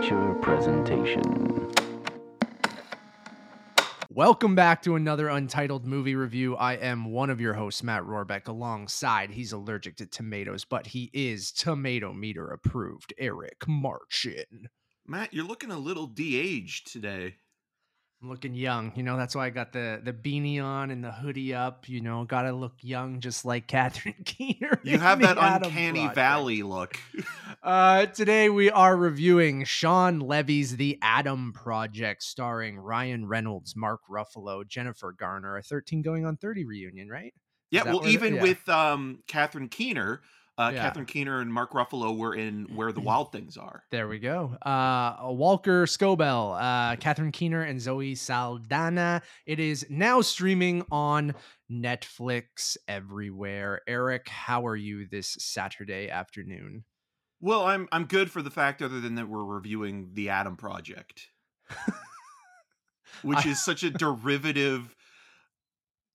Amateur presentation. Welcome back to another Untitled Movie Review. I am one of your hosts, Matt Rohrbeck. Alongside, he's allergic to tomatoes, but he is tomato meter approved, Eric Marchin. Matt, you're looking a little de-aged today. I'm looking young, you know. That's why I got the the beanie on and the hoodie up. You know, gotta look young, just like Catherine Keener. You have that uncanny Project. valley look. Uh, today we are reviewing Shawn Levy's The Adam Project, starring Ryan Reynolds, Mark Ruffalo, Jennifer Garner, a 13 going on 30 reunion, right? Yeah, well, even yeah. with um, Catherine Keener, uh, Yeah. Catherine Keener and Mark Ruffalo were in Where the Wild Things Are. There we go. Uh, Walker Scobell, uh, Catherine Keener, and Zoe Saldana. It is now streaming on Netflix everywhere. Eric, how are you this Saturday afternoon? Well, I'm I'm good for the fact, other than that we're reviewing the Adam Project, which I- is such a derivative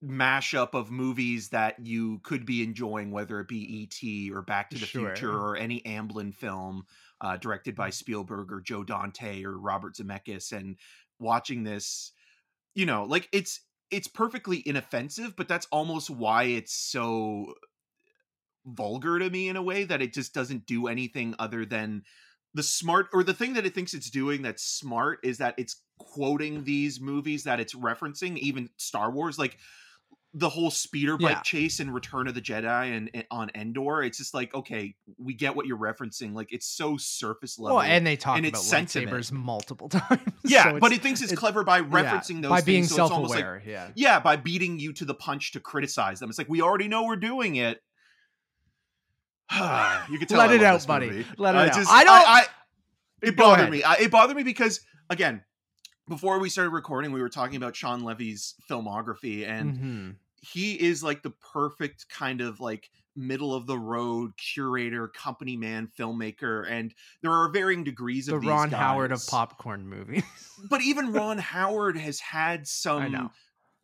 mashup of movies that you could be enjoying, whether it be E.T. or Back to the Sure. Future or any Amblin film uh, directed by Spielberg or Joe Dante or Robert Zemeckis, and watching this, you know, like it's it's perfectly inoffensive, but that's almost why it's so vulgar to me in a way that it just doesn't do anything other than the smart or the thing that it thinks it's doing that's smart is that it's quoting these movies that it's referencing even star wars like the whole speeder bike Yeah. chase in return of the jedi and, and on endor it's just like okay we get what you're referencing like it's so surface level Well, and they talk and about it's lightsabers multiple times. yeah so but it thinks it's, it's- clever by yeah, referencing those by being things, so it's almost like self-aware. yeah. yeah by beating you to the punch to criticize them it's like we already know we're doing it you can tell Let I it out, buddy. movie. Let it I out. just- I don't- I, I- it bothered ahead. me I, it bothered me because again before we started recording we were talking about shawn levy's filmography and Mhm. He is like the perfect kind of like middle of the road curator company man filmmaker and there are varying degrees the of these Ron Howard of popcorn movies. but even ron howard has had some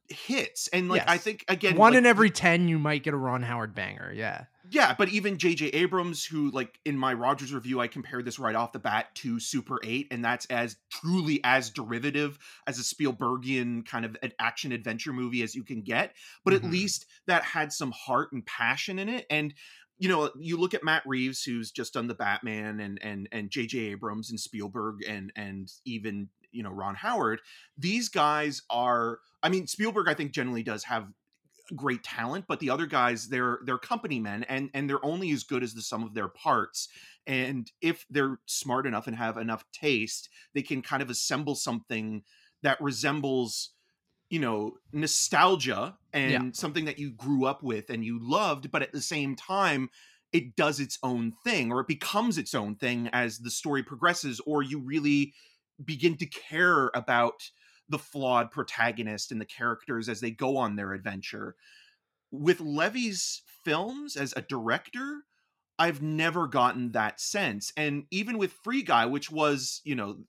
hits and like i think again One like, in every ten, you might get a Ron Howard banger. Yeah. Yeah but even jj abrams who like in my rogers review i compared this right off the bat to super 8 and that's as truly as derivative as a spielbergian kind of an action adventure movie as you can get but at Mhm. least that had some heart and passion in it and you know you look at matt reeves who's just done the batman and and and jj abrams and spielberg and and even you know ron howard these guys are i mean spielberg i think generally does have great talent but the other guys they're they're company men and and they're only as good as the sum of their parts and if they're smart enough and have enough taste they can kind of assemble something that resembles you know nostalgia and Yeah. something that you grew up with and you loved but at the same time it does its own thing or it becomes its own thing as the story progresses or you really begin to care about the flawed protagonist and the characters as they go on their adventure. With Levy's films as a director, I've never gotten that sense. And even with Free Guy, which was, you know,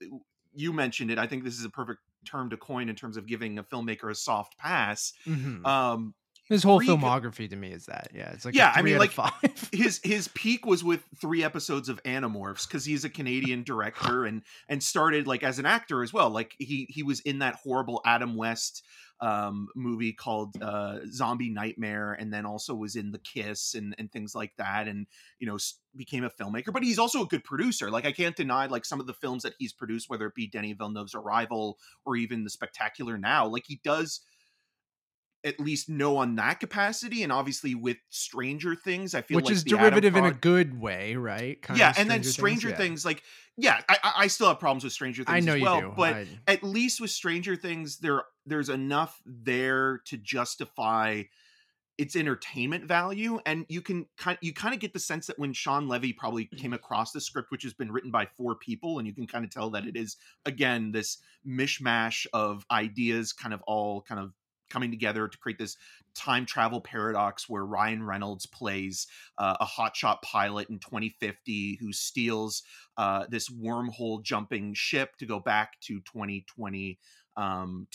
you mentioned it, I think this is a perfect term to coin in terms of giving a filmmaker a soft pass. Mhm. Um, His whole filmography to me is that. Yeah. It's like Yeah, I mean, like, five. his his peak was with three episodes of Animorphs because he's a Canadian director and and started like as an actor as well. Like he he was in that horrible Adam West um movie called uh Zombie Nightmare and then also was in The Kiss and and things like that and you know became a filmmaker but he's also a good producer like I can't deny like some of the films that he's produced whether it be Denis Villeneuve's Arrival or even The Spectacular Now like he does at least know on that capacity and obviously with stranger things i feel Which like is derivative in a good way, right? Kind yeah and then Things, stranger yeah. things, like yeah I, I- still have problems with stranger things I know as you well do. but I- at least with stranger things there there's enough there to justify its entertainment value and you can kind you kind of get the sense that when Shawn Levy probably mm. came across the script which has been written by four people and you can kind of tell that it is again this mishmash of ideas kind of all kind of coming together to create this time travel paradox where Ryan Reynolds plays uh, a hotshot pilot in 2050 who steals uh, this wormhole jumping ship to go back to 2020 um,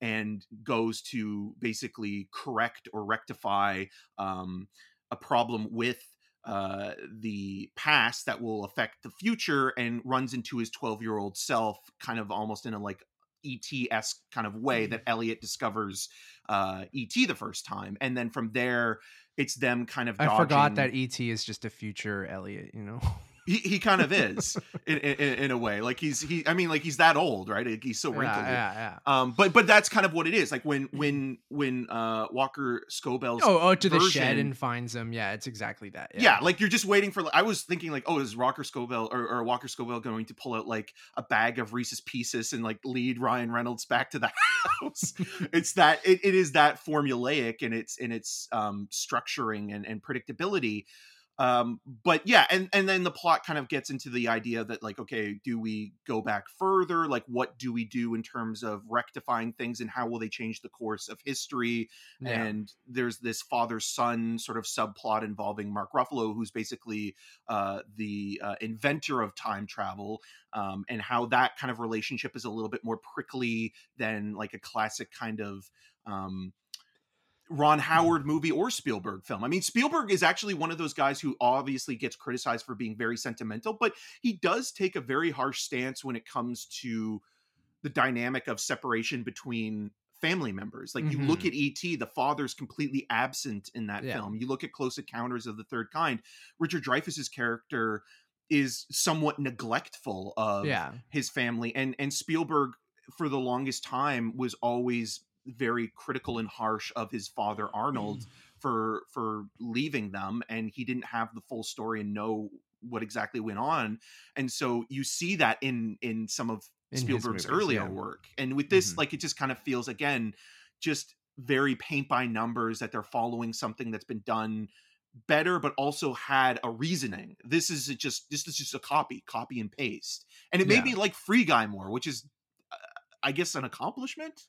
and goes to basically correct or rectify um, a problem with uh, the past that will affect the future and runs into his 12 year old self, kind of almost in a like ET esque kind of way Mm. that Elliott discovers uh, ET the first time. And then from there, it's them kind of I forgot that ET is just a future Elliott. You know. he, he kind of is in, in, in a way. Like he's he I mean like he's that old, right? He's so yeah, wrinkled. yeah, yeah. Um, but but that's kind of what it is. Like when when when uh Walker Scobell's Oh, oh, to the shed and finds him. Yeah, it's exactly that. yeah. like you're just waiting for. I was thinking like, oh, is Walker Scobell or, or Walker Scobell going to pull out like a bag of Reese's Pieces and like lead Ryan Reynolds back to the house? it's that it, it is that formulaic and its in its um structuring and, and predictability. Um, but yeah, and and then the plot kind of gets into the idea that like, okay, do we go back further? Like, what do we do in terms of rectifying things, and how will they change the course of history? yeah. and there's this father son sort of subplot involving Mark Ruffalo, who's basically uh, the uh, inventor of time travel, um, and how that kind of relationship is a little bit more prickly than like a classic kind of. Um, Ron Howard movie or Spielberg film. I mean, Spielberg is actually one of those guys who obviously gets criticized for being very sentimental, but he does take a very harsh stance when it comes to the dynamic of separation between family members. Like you look Mhm. at E.T., the father's completely absent in that Yeah. film. You look at Close Encounters of the Third Kind, Richard Dreyfuss's character is somewhat neglectful of yeah. his family and and Spielberg for the longest time was always very critical and harsh of his father Arnold for for leaving them and he didn't have the full story and know what exactly went on and so you see that in in some of In Spielberg's movies, earlier yeah. work and with this Mhm. like it just kind of feels again just very paint by numbers that they're following something that's been done better but also had a reasoning this is just this is just a copy copy and paste and it Yeah. made me like free guy more which is uh, i guess an accomplishment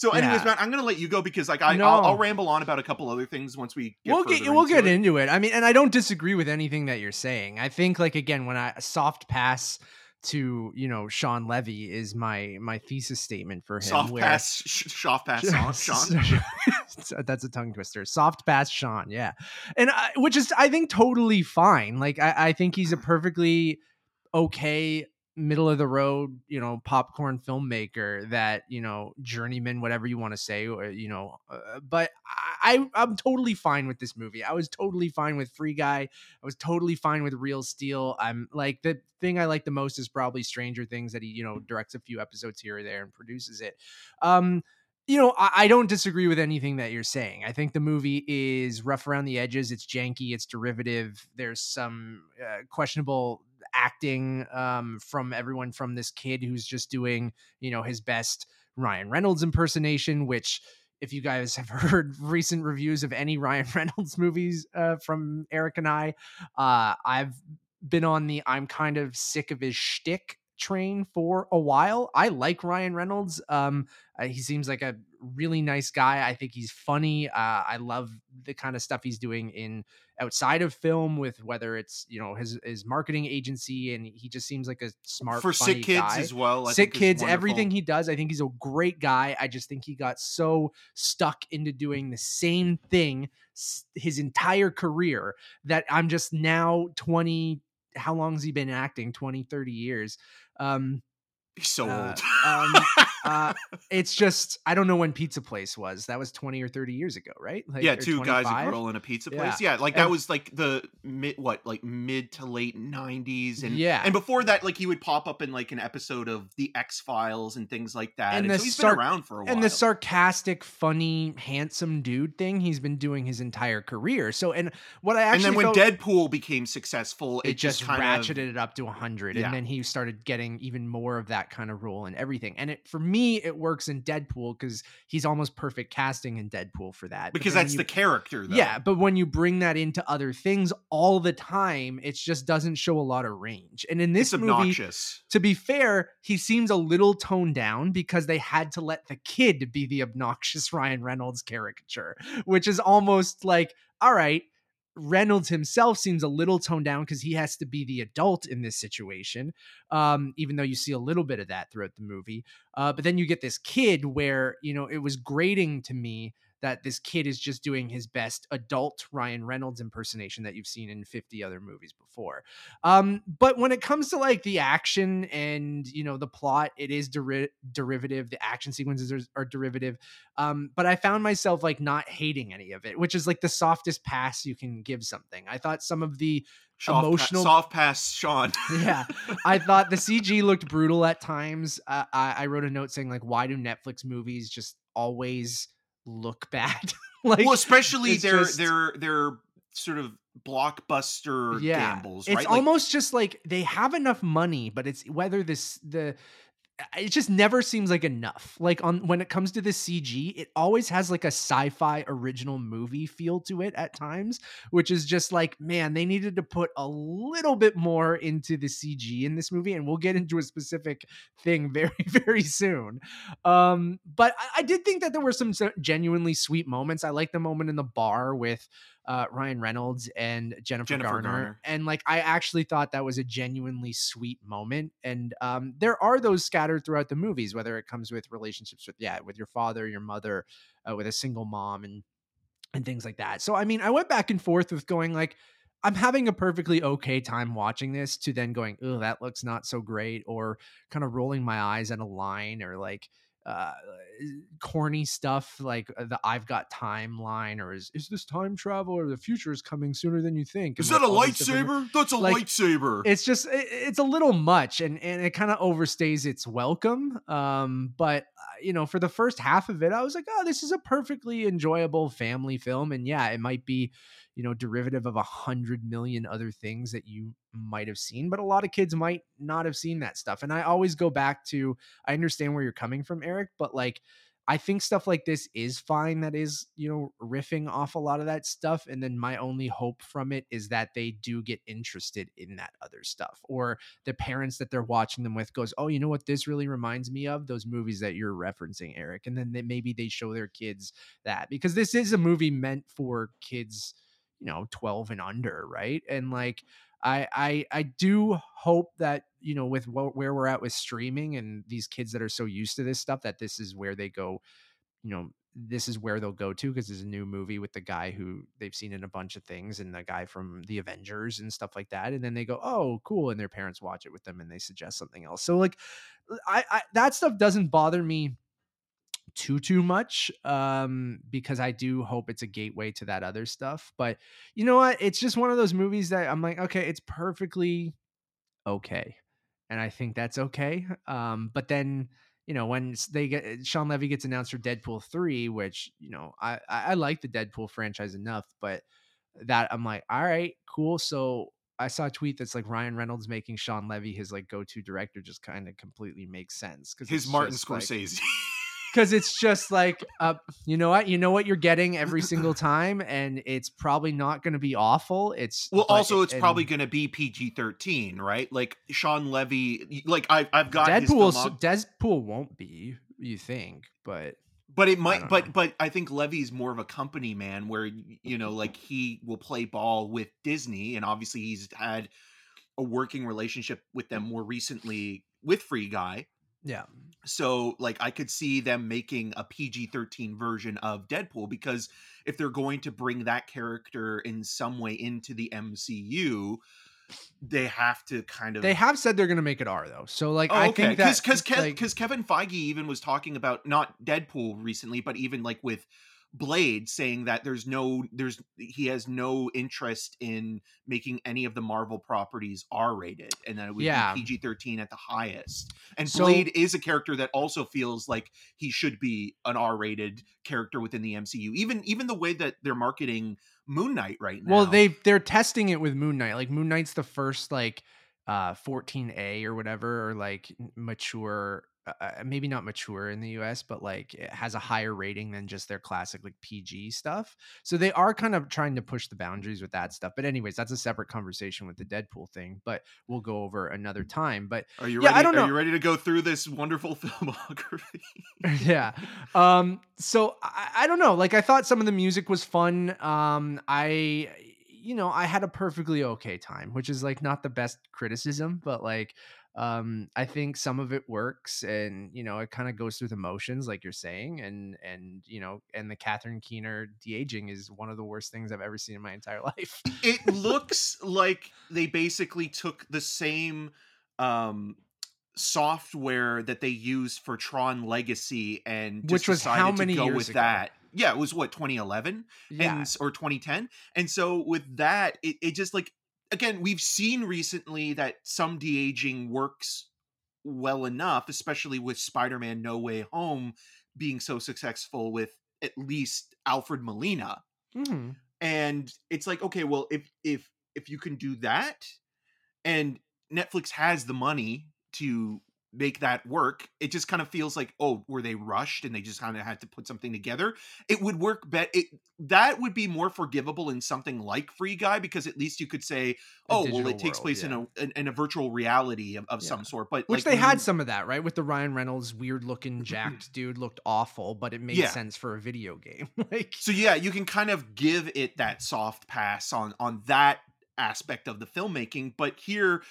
so anyways Yeah. man i'm gonna let you go because like I, No. I'll, I'll ramble on about a couple other things once we get we'll get we'll get it. into it. I mean, and I don't disagree with anything that you're saying. I think like again, when I soft pass to you know Shawn Levy is my my thesis statement for him. soft where- pass sh- soft pass Shawn, Shawn. That's a tongue twister. Soft pass Shawn, yeah, and I, which is I think totally fine. Like I, I think he's a hmm. perfectly okay middle of the road you know popcorn filmmaker that you know journeyman whatever you want to say or, you know uh, but I, i'm totally fine with this movie i was totally fine with free guy i was totally fine with real steel i'm like the thing i like the most is probably stranger things that he you know directs a few episodes here or there and produces it um you know, I, I don't disagree with anything that you're saying. I think the movie is rough around the edges. It's janky. It's derivative. There's some uh, questionable acting um, from everyone from this kid who's just doing, you know, his best Ryan Reynolds impersonation, which if you guys have heard recent reviews of any Ryan Reynolds movies uh, from Eric and I, uh, I've been on the I'm kind of sick of his shtick train for a while. I like Ryan Reynolds. Um, uh, he seems like a really nice guy. I think he's funny. Uh, I love the kind of stuff he's doing in outside of film with whether it's you know his his marketing agency and he just seems like a smart for sick kids guy. as well I Sick kids, everything he does, I think he's a great guy. I just think he got so stuck into doing the same thing his entire career that I'm just now 20 how long has he been acting? 20 30 years. Um He's so uh, old. um, uh, it's just I don't know when Pizza Place was. That was twenty or thirty years ago, right? Like, yeah, two guys, a girl, in a pizza place. Yeah, like that And- was like the mid, what, like mid to late nineties, and Yeah. and before that, like he would pop up in like an episode of the X Files and things like that. And And, the so he's sarc- been around for a while. and the sarcastic, funny, handsome dude thing he's been doing his entire career. So, and what I actually and then when Deadpool became successful, it, just kind ratcheted of it up to 100 Yeah. and then he started getting even more of that kind of role and everything and it for me it works in deadpool because he's almost perfect casting in deadpool for that because that's you- the character. Though. yeah but when you bring that into other things all the time it just doesn't show a lot of range and in this movie to be fair, he seems a little toned down because they had to let the kid be the obnoxious Ryan Reynolds caricature, which is almost like, all right, Reynolds himself seems a little toned down because he has to be the adult in this situation, um, even though you see a little bit of that throughout the movie. Uh, but then you get this kid where, you know, it was grating to me that this kid is just doing his best adult Ryan Reynolds impersonation that you've seen in 50 other movies before. Um, but when it comes to like the action and you know the plot, it is deri- derivative. The action sequences are, are derivative. Um, but I found myself like not hating any of it, which is like the softest pass you can give something. I thought some of the Soft pa- emotional soft pass, Shawn. yeah i thought the cg looked brutal at times uh, I, I wrote a note saying like why do netflix movies just always look bad like well, especially their just- their their sort of blockbuster yeah gambles, it's? Like, almost just like they have enough money but it's whether this the it just never seems like enough. Like on when it comes to the cg it always has like a sci-fi original movie feel to it at times which is just like man they needed to put a little bit more into the cg in this movie and we'll get into a specific thing very very soon. Um but i, I did think that there were some genuinely sweet moments. I like the moment in the bar with uh, Ryan Reynolds and Jennifer, Jennifer Garner. Garner. And like I actually thought that was a genuinely sweet moment. And um, there are those scattered throughout the movies, whether it comes with relationships with yeah, with your father, your mother, uh, with a single mom, and and things like that. So I mean, I went back and forth with going like. I'm having a perfectly okay time watching this to then going, oh, that looks not so great, or kind of rolling my eyes at a line, or like uh corny stuff like uh, the I've got timeline or is is this time travel or the future is coming sooner than you think? is and, that a like, all different- lightsaber? That's a like, lightsaber. It's just it, it's a little much and and it kind of overstays its welcome. Um, but uh, you know, for the first half of it, I was like, oh, this is a perfectly enjoyable family film, and yeah, it might be you know derivative of a hundred million other things that you might have seen but a lot of kids might not have seen that stuff and i always go back to i understand where you're coming from eric but like i think stuff like this is fine that is you know riffing off a lot of that stuff and then my only hope from it is that they do get interested in that other stuff or the parents that they're watching them with goes oh you know what this really reminds me of? Those movies that you're referencing eric and then they, maybe they show their kids that because this is a movie meant for kids you know 12 and under right? And like i i i do hope that you know with wh- where we're at with streaming and these kids that are so used to this stuff that this is where they go you know this is where they'll go to because there's a new movie with the guy who they've seen in a bunch of things and the guy from the Avengers and stuff like that and then they go oh cool and their parents watch it with them and they suggest something else. So like I, I that stuff doesn't bother me too too much um because i do hope it's a gateway to that other stuff but you know what it's just one of those movies that i'm like okay it's perfectly okay and i think that's okay um but then you know when they get shawn levy gets announced for deadpool 3 which you know i i, like the deadpool franchise enough but that i'm like all right cool so I saw a tweet that's like Ryan Reynolds making Shawn Levy his like go-to director just kind of completely makes sense because His Martin Scorsese. because it's just like uh, you know what you know what you're getting every single time and it's probably not going to be awful it's well, also, it- it's probably going to be PG thirteen, right? Like Shawn Levy. Like I've I've got deadpool deadpool won't be you think but but it might but know. but i think levy's more of a company man where you know like he will play ball with disney and obviously he's had a working relationship with them more recently with free guy yeah so like i could see them making a pg-13 version of deadpool because if they're going to bring that character in some way into the mcu they have to kind of they have said they're going to make it r though so like Oh, i okay. think that because like, Kevin Feige even was talking about not Deadpool recently, but even like with Blade, saying that there's no there's he has no interest in making any of the Marvel properties R rated, and that it would Yeah. be PG thirteen at the highest. And So- Blade is a character that also feels like he should be an R rated character within the MCU. Even even the way that they're marketing Moon Knight right now. well they they're testing it with moon knight like moon knight's the first like uh 14a or whatever or like mature uh, maybe not mature in the us but like it has a higher rating than just their classic like pg stuff so they are kind of trying to push the boundaries with that stuff but anyways that's a separate conversation with the deadpool thing but we'll go over another time but are you yeah, ready? I don't know. Are you ready to go through this wonderful filmography? yeah um so I, I don't know like i thought some of the music was fun um i you know i had a perfectly okay time which is like not the best criticism but like um i think some of it works and you know it kind of goes through the motions like you're saying and and you know and the catherine keener de-aging is one of the worst things i've ever seen in my entire life it looks like they basically took the same um software that they used for Tron Legacy and just Which was decided how to many go years with ago? that. Yeah, it was what 2011 yeah and or 2010. And so with that, it, it just like again, we've seen recently that some de-aging works well enough, especially with Spider-Man No Way Home being so successful with at least Alfred Molina Mhm. and it's like okay well if if if you can do that and netflix has the money to make that work it just kind of feels like oh were they rushed and they just kind of had to put something together it would work better it that would be more forgivable in something like free guy because at least you could say oh well it takes place yeah. in a in, in a virtual reality of, of Yeah. some sort but which like, they had you- some of that right with the ryan reynolds weird looking jacked dude looked awful but it made Yeah. sense for a video game like so yeah you can kind of give it that soft pass on on that aspect of the filmmaking but here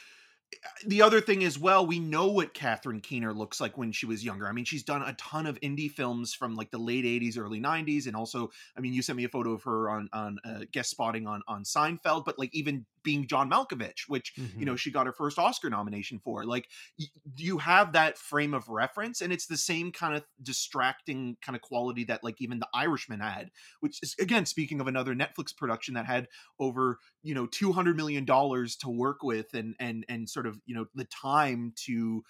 the other thing as well we know what catherine keener looks like when she was younger. I mean she's done a ton of indie films from like the late 80s early 90s and also i mean you sent me a photo of her on on uh, guest spotting on on seinfeld but like even being john malkovich which you know she got her first oscar nomination for. Like y- you have that frame of reference and it's the same kind of distracting kind of quality that like even the irishman had which is again speaking of another netflix production that had over you know 200 million dollars to work with and and and sort of you know the time to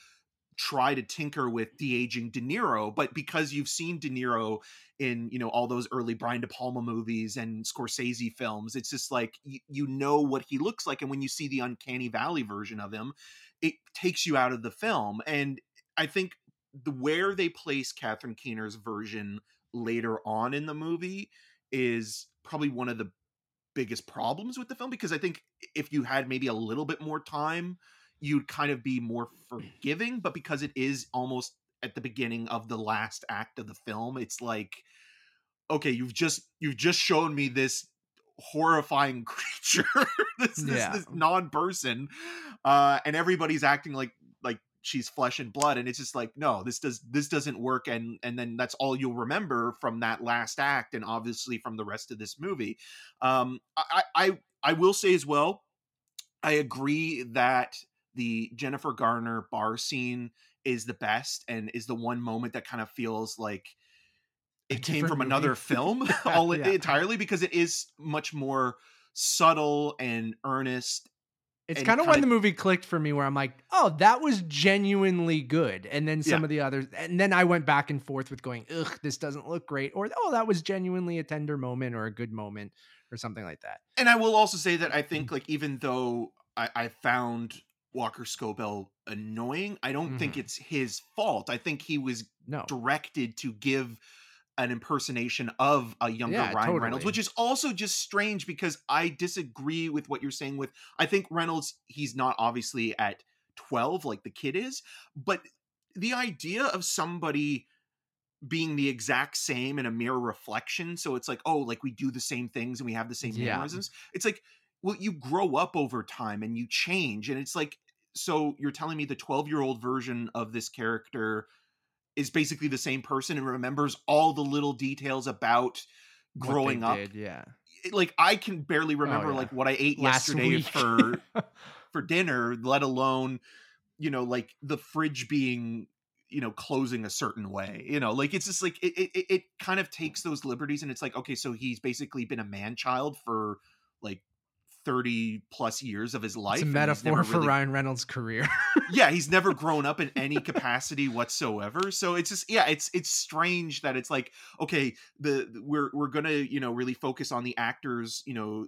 try to tinker with de-aging De Niro, but because you've seen De Niro in, you know, all those early Brian De Palma movies and Scorsese films, it's just like you, you know what he looks like and when you see the uncanny valley version of him, it takes you out of the film and I think the where they place Catherine Keener's version later on in the movie is probably one of the biggest problems with the film because I think if you had maybe a little bit more time, you'd kind of be more forgiving. But because it is almost at the beginning of the last act of the film, it's like, okay, you've just you've just shown me this horrifying creature, this, this, Yeah. this non-person, uh, and everybody's acting like she's flesh and blood and it's just like no this does this doesn't work and and then that's all you'll remember from that last act and obviously from the rest of this movie um i i i will say as well i agree that the jennifer garner bar scene is the best and is the one moment that kind of feels like it came from movie. another film all Yeah. entirely because it is much more subtle and earnest It's kind of when the movie clicked for me where I'm like, oh, that was genuinely good. And then some Yeah. of the others, and then I went back and forth with going, ugh, this doesn't look great. Or, oh, that was genuinely a tender moment or a good moment or something like that. and I will also say that I think like even though I, I found Walker Scobell annoying, I don't think Mhm. it's his fault. I think he was No. directed to give an impersonation of a younger Yeah, Ryan Reynolds, which is also just strange because I disagree with what you're saying with I think Reynolds he's not obviously at 12 like the kid is, but the idea of somebody being the exact same in a mirror reflection so it's like oh like we do the same things and we have the same Yeah. mannerisms it's like well you grow up over time and you change and it's like so you're telling me the 12 year old version of this character is basically the same person and remembers all the little details about growing up did, yeah. Like i can barely oh, remember yeah. like what i ate Last yesterday week. for for dinner let alone you know like the fridge being you know closing a certain way you know like it's just like it it, it kind of takes those liberties and it's like okay so he's basically been a man child for like 30 plus years of his life it's a metaphor for really- Ryan Reynolds' career. yeah he's never grown up in any capacity whatsoever. So it's just yeah it's it's strange that it's like okay the we're we're gonna you know really focus on the actors you know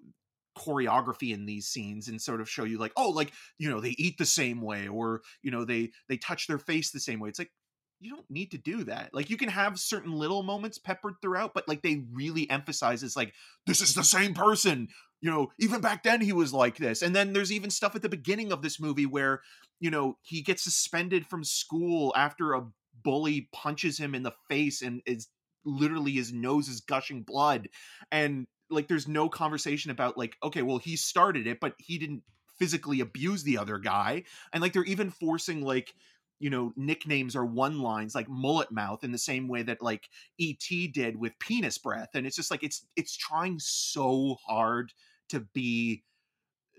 choreography in these scenes and sort of show you like oh like you know they eat the same way or you know they they touch their face the same way. It's like you don't need to do that. Like you can have certain little moments peppered throughout but like they really emphasize it's like this is the same person you know even back then he was like this. And then there's even stuff at the beginning of this movie where you know he gets suspended from school after a bully punches him in the face and is literally his nose is gushing blood. And like there's no conversation about like okay well he started it but he didn't physically abuse the other guy. And like they're even forcing like you know nicknames or one lines like mullet mouth in the same way that like et did with penis breath. And it's just like it's it's trying so hard to be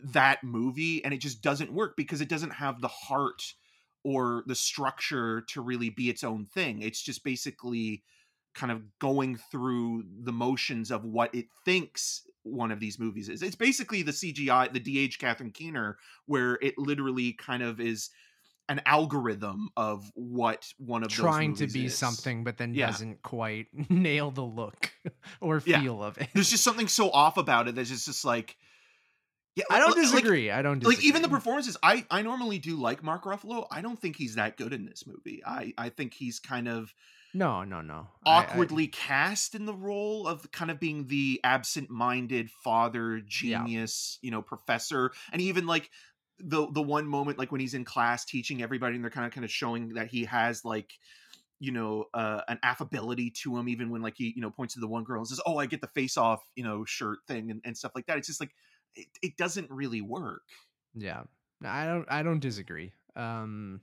that movie and it just doesn't work because it doesn't have the heart or the structure to really be its own thing. It's just basically kind of going through the motions of what it thinks one of these movies is. It's basically the cgi the dh catherine keener where it literally kind of is an algorithm of what one of those trying to be is. something but then Yeah. doesn't quite nail the look or Yeah. feel of it There's just something so off about it that it's just like, yeah, i don't like- like- disagree i don't disagree. Like even the performances, I I normally do like Mark Ruffalo. I don't think he's that good in this movie. I I think he's kind of no no no I- I- awkwardly cast in the role of kind of being the absent-minded father genius, you know, professor, and even like the the one moment like when he's in class teaching everybody, and they're kind of kind of showing that he has like you know uh, an affability to him even when like he you know points to the one girl and says oh i get the face off you know shirt thing and, and stuff like that it's just like it, it doesn't really work Yeah. I don't I don't disagree. Um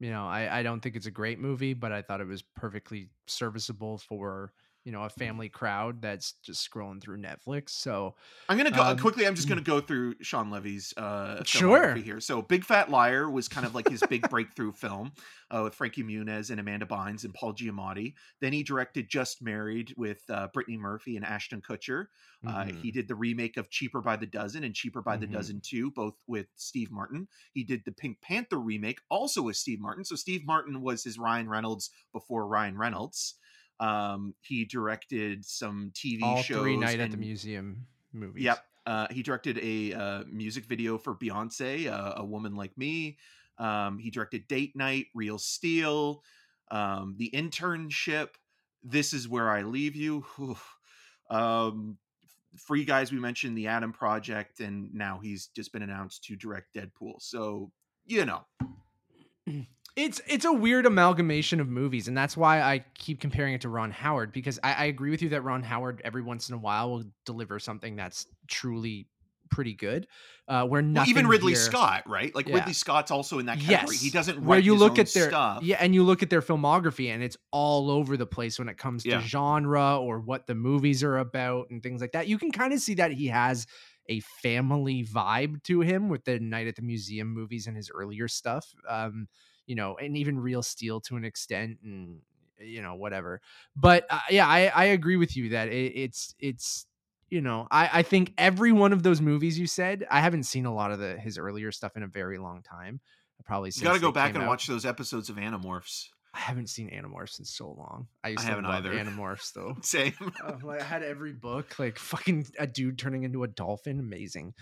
you know, I I don't think it's a great movie, but I thought it was perfectly serviceable for, you know, a family crowd that's just scrolling through Netflix. So, I'm gonna go uh, Um, quickly. I'm just gonna go through Shawn Levy's uh, Sure. filmography here. So, Big Fat Liar was kind of like his big breakthrough film uh, with Frankie Muniz and Amanda Bynes and Paul Giamatti. Then he directed Just Married with uh, Brittany Murphy and Ashton Kutcher. Uh, mhm. he did the remake of Cheaper by the Dozen and Cheaper by the Mhm. Dozen Two, both with Steve Martin. He did the Pink Panther remake, also with Steve Martin. So Steve Martin was his Ryan Reynolds before Ryan Reynolds. Um, he directed some TV all shows. three night at the museum movies. Yep. Uh, he directed a uh, music video for Beyonce, uh, "A Woman Like Me." Um, he directed Date Night, Real Steel, um, The Internship. This is where I leave you. Um, Free Guys, we mentioned the Adam Project, and now he's just been announced to direct Deadpool. So you know, It's it's a weird amalgamation of movies, and that's why I keep comparing it to Ron Howard because I, I agree with you that Ron Howard every once in a while will deliver something that's truly pretty good. Uh, where well, even Ridley here- Scott, right? Like Yeah. Ridley Scott's also in that category. Yes, He doesn't write where you his look own at their stuff. yeah, and you look at their filmography, and it's all over the place when it comes to genre or what the movies are about and things like that. You can kind of see that he has a family vibe to him with the Night at the Museum movies and his earlier stuff. Um, you know, and even Real Steel to an extent, and you know whatever. But uh, yeah, I I agree with you that it, it's it's you know I I think every one of those movies you said I haven't seen a lot of the his earlier stuff in a very long time. I probably You got to go back and out. watch those episodes of Animorphs. I haven't seen Animorphs in so long. I used to haven't love either. Animorphs though. Same. Uh, like I had every book, like fucking a dude turning into a dolphin, amazing.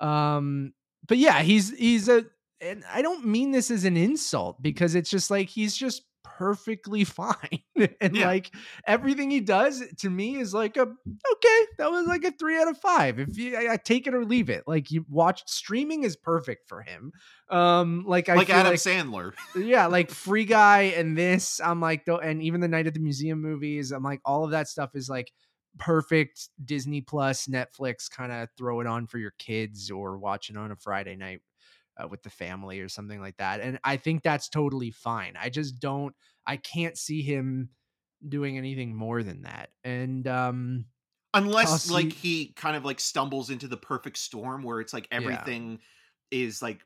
Um, but yeah, he's he's a, and I don't mean this as an insult because it's just like he's just perfectly fine, and Yeah. like everything he does to me is like a okay, that was like a three out of five. If you I, I take it or leave it, like you watch streaming is perfect for him. Um, like I like Adam like, Sandler. yeah, like Free Guy and this, I'm like, though, and even the Night at the Museum movies, I'm like, all of that stuff is like perfect Disney Plus, Netflix kind of throw it on for your kids or watching on a Friday night uh, with the family or something like that. And I think that's totally fine. I just don't, I can't see him doing anything more than that. And um, Unless I'll like he kind of like stumbles into the perfect storm where it's like everything is like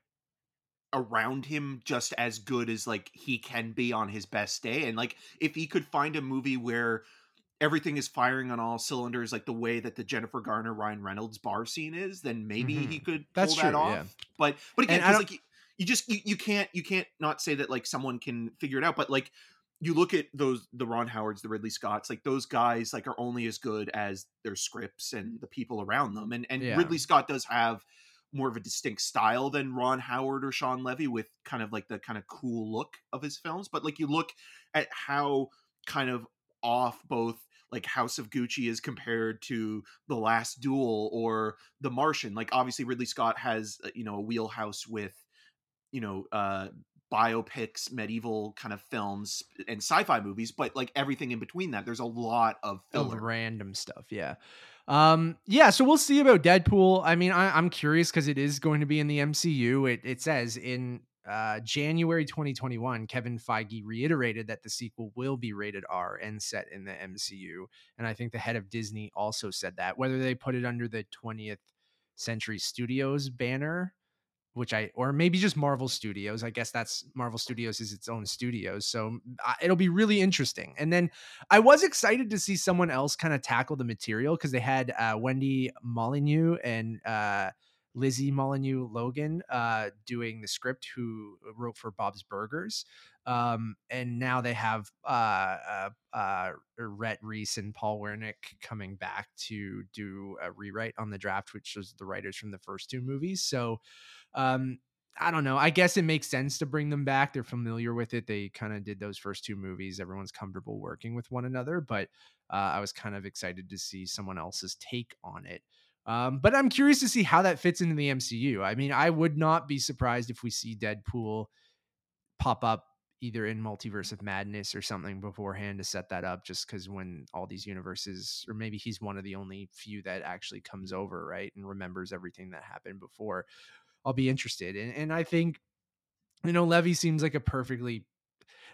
around him just as good as like he can be on his best day and like if he could find a movie where everything is firing on all cylinders like the way that the Jennifer Garner Ryan Reynolds bar scene is then maybe he mm-hmm. could pull That's that true, off yeah. but but again And I 'cause, don't- like you, you just you, you can't you can't not say that like someone can figure it out but like you look at those the Ron Howards, the Ridley Scotts, like those guys like are only as good as their scripts and the people around them. And and Yeah. Ridley Scott does have more of a distinct style than Ron Howard or Shawn Levy with kind of like the kind of cool look of his films. But like you look at how kind of off both like House of Gucci is compared to The Last Duel or The Martian. Like obviously Ridley Scott has uh, you know a wheelhouse with you know uh biopics medieval kind of films and sci-fi movies but like everything in between that there's a lot of filler random stuff. Yeah. Um, yeah, so we'll see about Deadpool. I mean, I, I'm curious because it is going to be in the MCU. It it says in uh, January 2021, Kevin Feige reiterated that the sequel will be rated R and set in the MCU. And I think the head of Disney also said that. Whether they put it under the 20th Century Studios banner, which I, or maybe just Marvel Studios. I guess that's Marvel Studios is its own studios. So uh, it'll be really interesting. And then I was excited to see someone else kind of tackle the material because they had uh, Wendy Molyneux and, uh, Lizzie Molyneux Logan uh, doing the script, who wrote for Bob's Burgers. Um, and now they have uh, uh, uh, Rhett Reese and Paul Wernick coming back to do a rewrite on the draft, which was the writers from the first two movies. So um, I don't know. I guess it makes sense to bring them back. They're familiar with it. They kind of did those first two movies. Everyone's comfortable working with one another, but uh, I was kind of excited to see someone else's take on it. Um, but I'm curious to see how that fits into the MCU. I mean, I would not be surprised if we see Deadpool pop up either in Multiverse of Madness or something beforehand to set that up, just because when all these universes, or maybe he's one of the only few that actually comes over, right, and remembers everything that happened before. I'll be interested. And, and I think, you know, Levy seems like a perfectly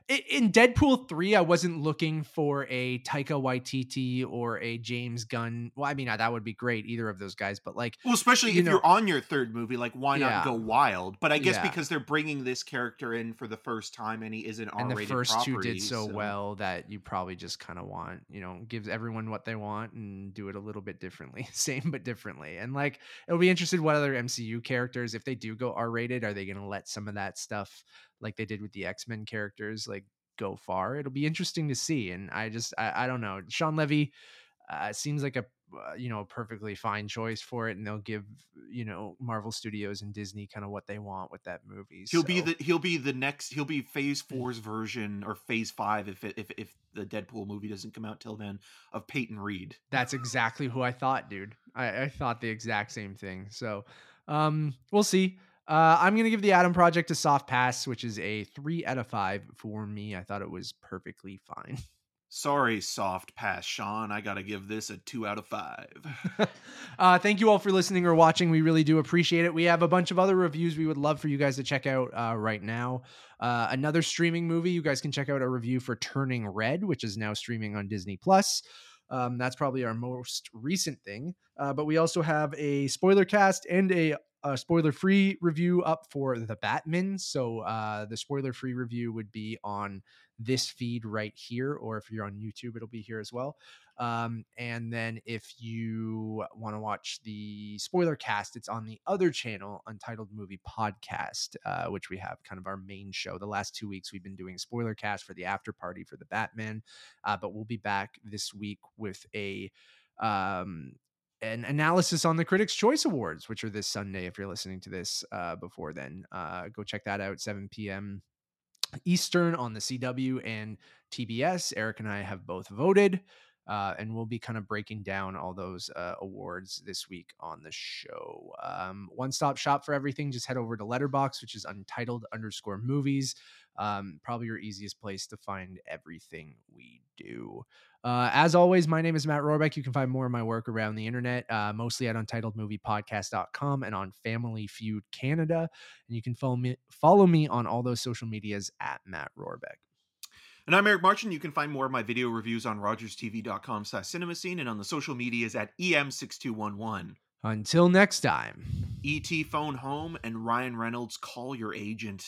in Deadpool 3, I wasn't looking for a Taika Waititi or a James Gunn. Well, I mean, uh, that would be great, either of those guys, but like. Well, especially you if know- you're on your third movie, like, why Yeah. not go wild? But I guess Yeah. because they're bringing this character in for the first time and he is an And the first property, two did so, well that you probably just kind of want, you know, gives everyone what they want and do it a little bit differently. Same, but differently. And like, it'll be interested what other MCU characters, if they do go R rated, are they going to let some of that stuff like they did with the X Men characters, like go far? It'll be interesting to see. And I just, I, I don't know. Shawn Levy uh, seems like a, uh, you know, perfectly fine choice for it. And they'll give, you know, Marvel Studios and Disney kind of what they want with that movie. He'll be the he'll be the next he'll be Phase Four's version or Phase Five if it, if if the Deadpool movie doesn't come out till then of Peyton Reed. That's exactly who I thought, dude. I, I thought the exact same thing. So um we'll see. Uh, I'm gonna give the Adam Project a soft pass, which is a three out of five for me. I thought it was perfectly fine. Sorry, soft pass, Shawn. I gotta give this a two out of five. uh, thank you all for listening or watching. We really do appreciate it. We have a bunch of other reviews we would love for you guys to check out uh, right now. Uh, another streaming movie, you guys can check out a review for Turning Red, which is now streaming on Disney Plus. Um, that's probably our most recent thing. Uh, but we also have a spoiler cast and a, a spoiler free review up for The Batman. So uh, the spoiler free review would be on this feed right here, or if you're on YouTube, it'll be here as well. Um, and then if you want to watch the spoiler cast, it's on the other channel, Untitled Movie Podcast, uh, which we have kind of our main show. The last two weeks we've been doing spoiler cast for the after party for the Batman, uh, but we'll be back this week with a um an analysis on the Critics' Choice Awards, which are this Sunday. If you're listening to this uh, before then, uh, go check that out. 7 p.m. Eastern on the CW and TBS. Eric and I have both voted, uh, and we'll be kind of breaking down all those uh, awards this week on the show. Um, One stop shop for everything. Just head over to Letterboxd, which is untitled underscore movies. Um, probably your easiest place to find everything we do. Uh, as always, my name is Matt Rohrbeck. You can find more of my work around the internet, uh, mostly at untitledmoviepodcast.com and on Family Feud Canada. And you can follow me follow me on all those social medias at Matt Rohrbeck. And I'm Eric Marchin. You can find more of my video reviews on rogerstv.com slash cinema scene and on the social medias at E EM6211. Until next time. ET phone home and Ryan Reynolds call your agent.